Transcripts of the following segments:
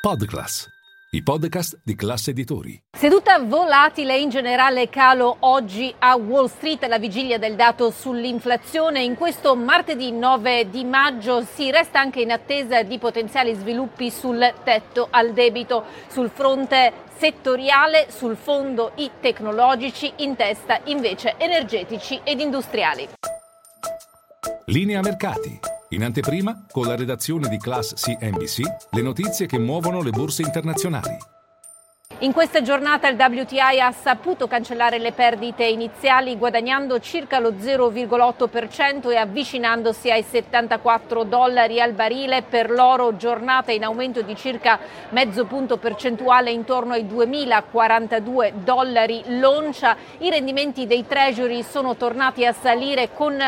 Podclass, i podcast di classe editori. Seduta volatile in generale calo oggi a Wall Street alla vigilia del dato sull'inflazione. In questo martedì 9 di maggio si resta anche in attesa di potenziali sviluppi sul tetto al debito sul fronte settoriale, sul fondo i tecnologici, in testa invece energetici ed industriali. Linea mercati. In anteprima, con la redazione di Class CNBC, le notizie che muovono le borse internazionali. In questa giornata il WTI ha saputo cancellare le perdite iniziali guadagnando circa lo 0,8% e avvicinandosi ai 74 dollari al barile per l'oro giornata in aumento di circa mezzo punto percentuale intorno ai 2042 dollari l'oncia. I rendimenti dei treasury sono tornati a salire con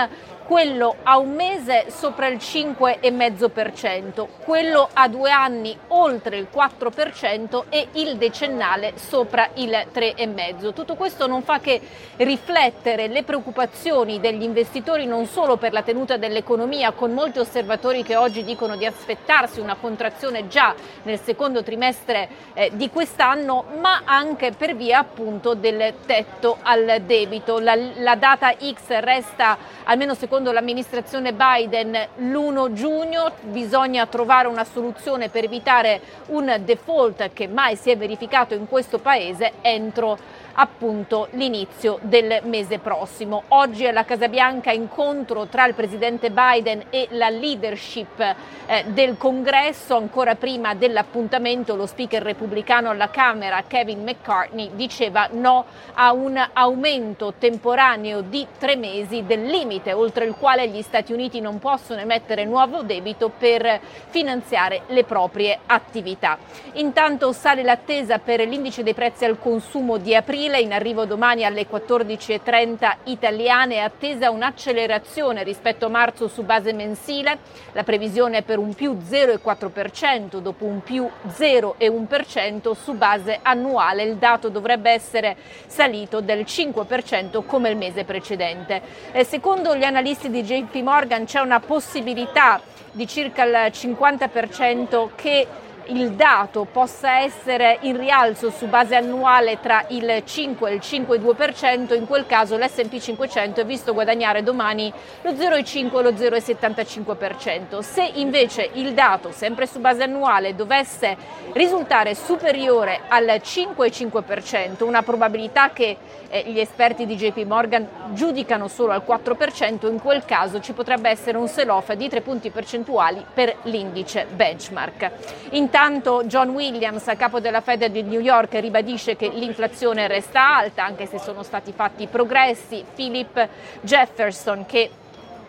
quello a un mese sopra il 5,5%, quello a due anni oltre il 4% e il decennale sopra il 3,5%. Tutto questo non fa che riflettere le preoccupazioni degli investitori non solo per la tenuta dell'economia, con molti osservatori che oggi dicono di aspettarsi una contrazione già nel secondo trimestre eh, di quest'anno, ma anche per via appunto del tetto al debito. La, la data X resta almeno secondo secondo l'amministrazione Biden l'1 giugno bisogna trovare una soluzione per evitare un default che mai si è verificato in questo paese entro appunto l'inizio del mese prossimo. Oggi alla Casa Bianca incontro tra il presidente Biden e la leadership eh, del Congresso, ancora prima dell'appuntamento lo speaker repubblicano alla Camera Kevin McCartney diceva no a un aumento temporaneo di tre mesi del limite oltre il quale gli Stati Uniti non possono emettere nuovo debito per finanziare le proprie attività. Intanto sale l'attesa per l'indice dei prezzi al consumo di aprile aprile, in arrivo domani alle 14.30 italiane, è attesa un'accelerazione rispetto a marzo su base mensile, la previsione è per un più 0,4% dopo un più 0,1% su base annuale, il dato dovrebbe essere salito del 5% come il mese precedente. Eh, secondo gli analisti di JP Morgan c'è una possibilità di circa il 50% che il dato possa essere in rialzo su base annuale tra il 5 e il 5,2%, in quel caso l'S&P 500 è visto guadagnare domani lo 0,5 e lo 0,75%. Se invece il dato, sempre su base annuale, dovesse risultare superiore al 5,5%, una probabilità che eh, gli esperti di JP Morgan giudicano solo al 4%, in quel caso ci potrebbe essere un sell-off di 3 punti percentuali per l'indice benchmark. Intanto John Williams, capo della Fed di New York, ribadisce che l'inflazione resta alta, anche se sono stati fatti progressi. Philip Jefferson, che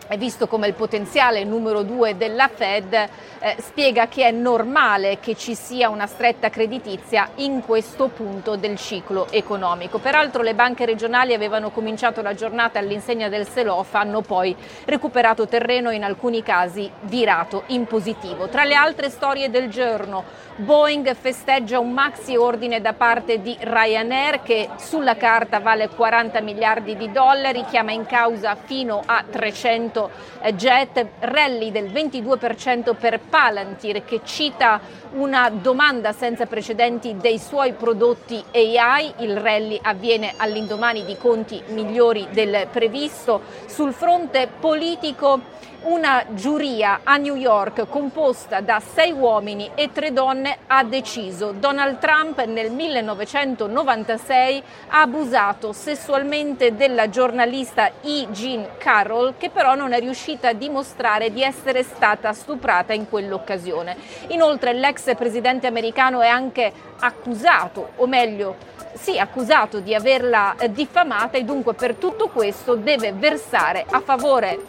è visto come il potenziale numero due della Fed, eh, spiega che è normale che ci sia una stretta creditizia in questo punto del ciclo economico. Peraltro le banche regionali avevano cominciato la giornata all'insegna del sell-off, hanno poi recuperato terreno e in alcuni casi virato in positivo. Tra le altre storie del giorno, Boeing festeggia un maxi ordine da parte di Ryanair che sulla carta vale 40 miliardi di dollari, chiama in causa fino a 300 eh, jet, rally del 22% per Palantir che cita una domanda senza precedenti dei suoi prodotti AI, il rally avviene all'indomani di conti migliori del previsto. Sul fronte politico una giuria a New York composta da sei uomini e tre donne ha deciso Donald Trump nel 1996 ha abusato sessualmente della giornalista E. Jean Carroll che però non è riuscita a dimostrare di essere stata stuprata in quell'occasione. Inoltre l'ex presidente americano è anche accusato, o meglio sì, accusato di averla diffamata e dunque per tutto questo deve versare a favore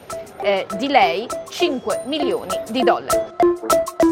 eh, di lei 5 milioni di dollari.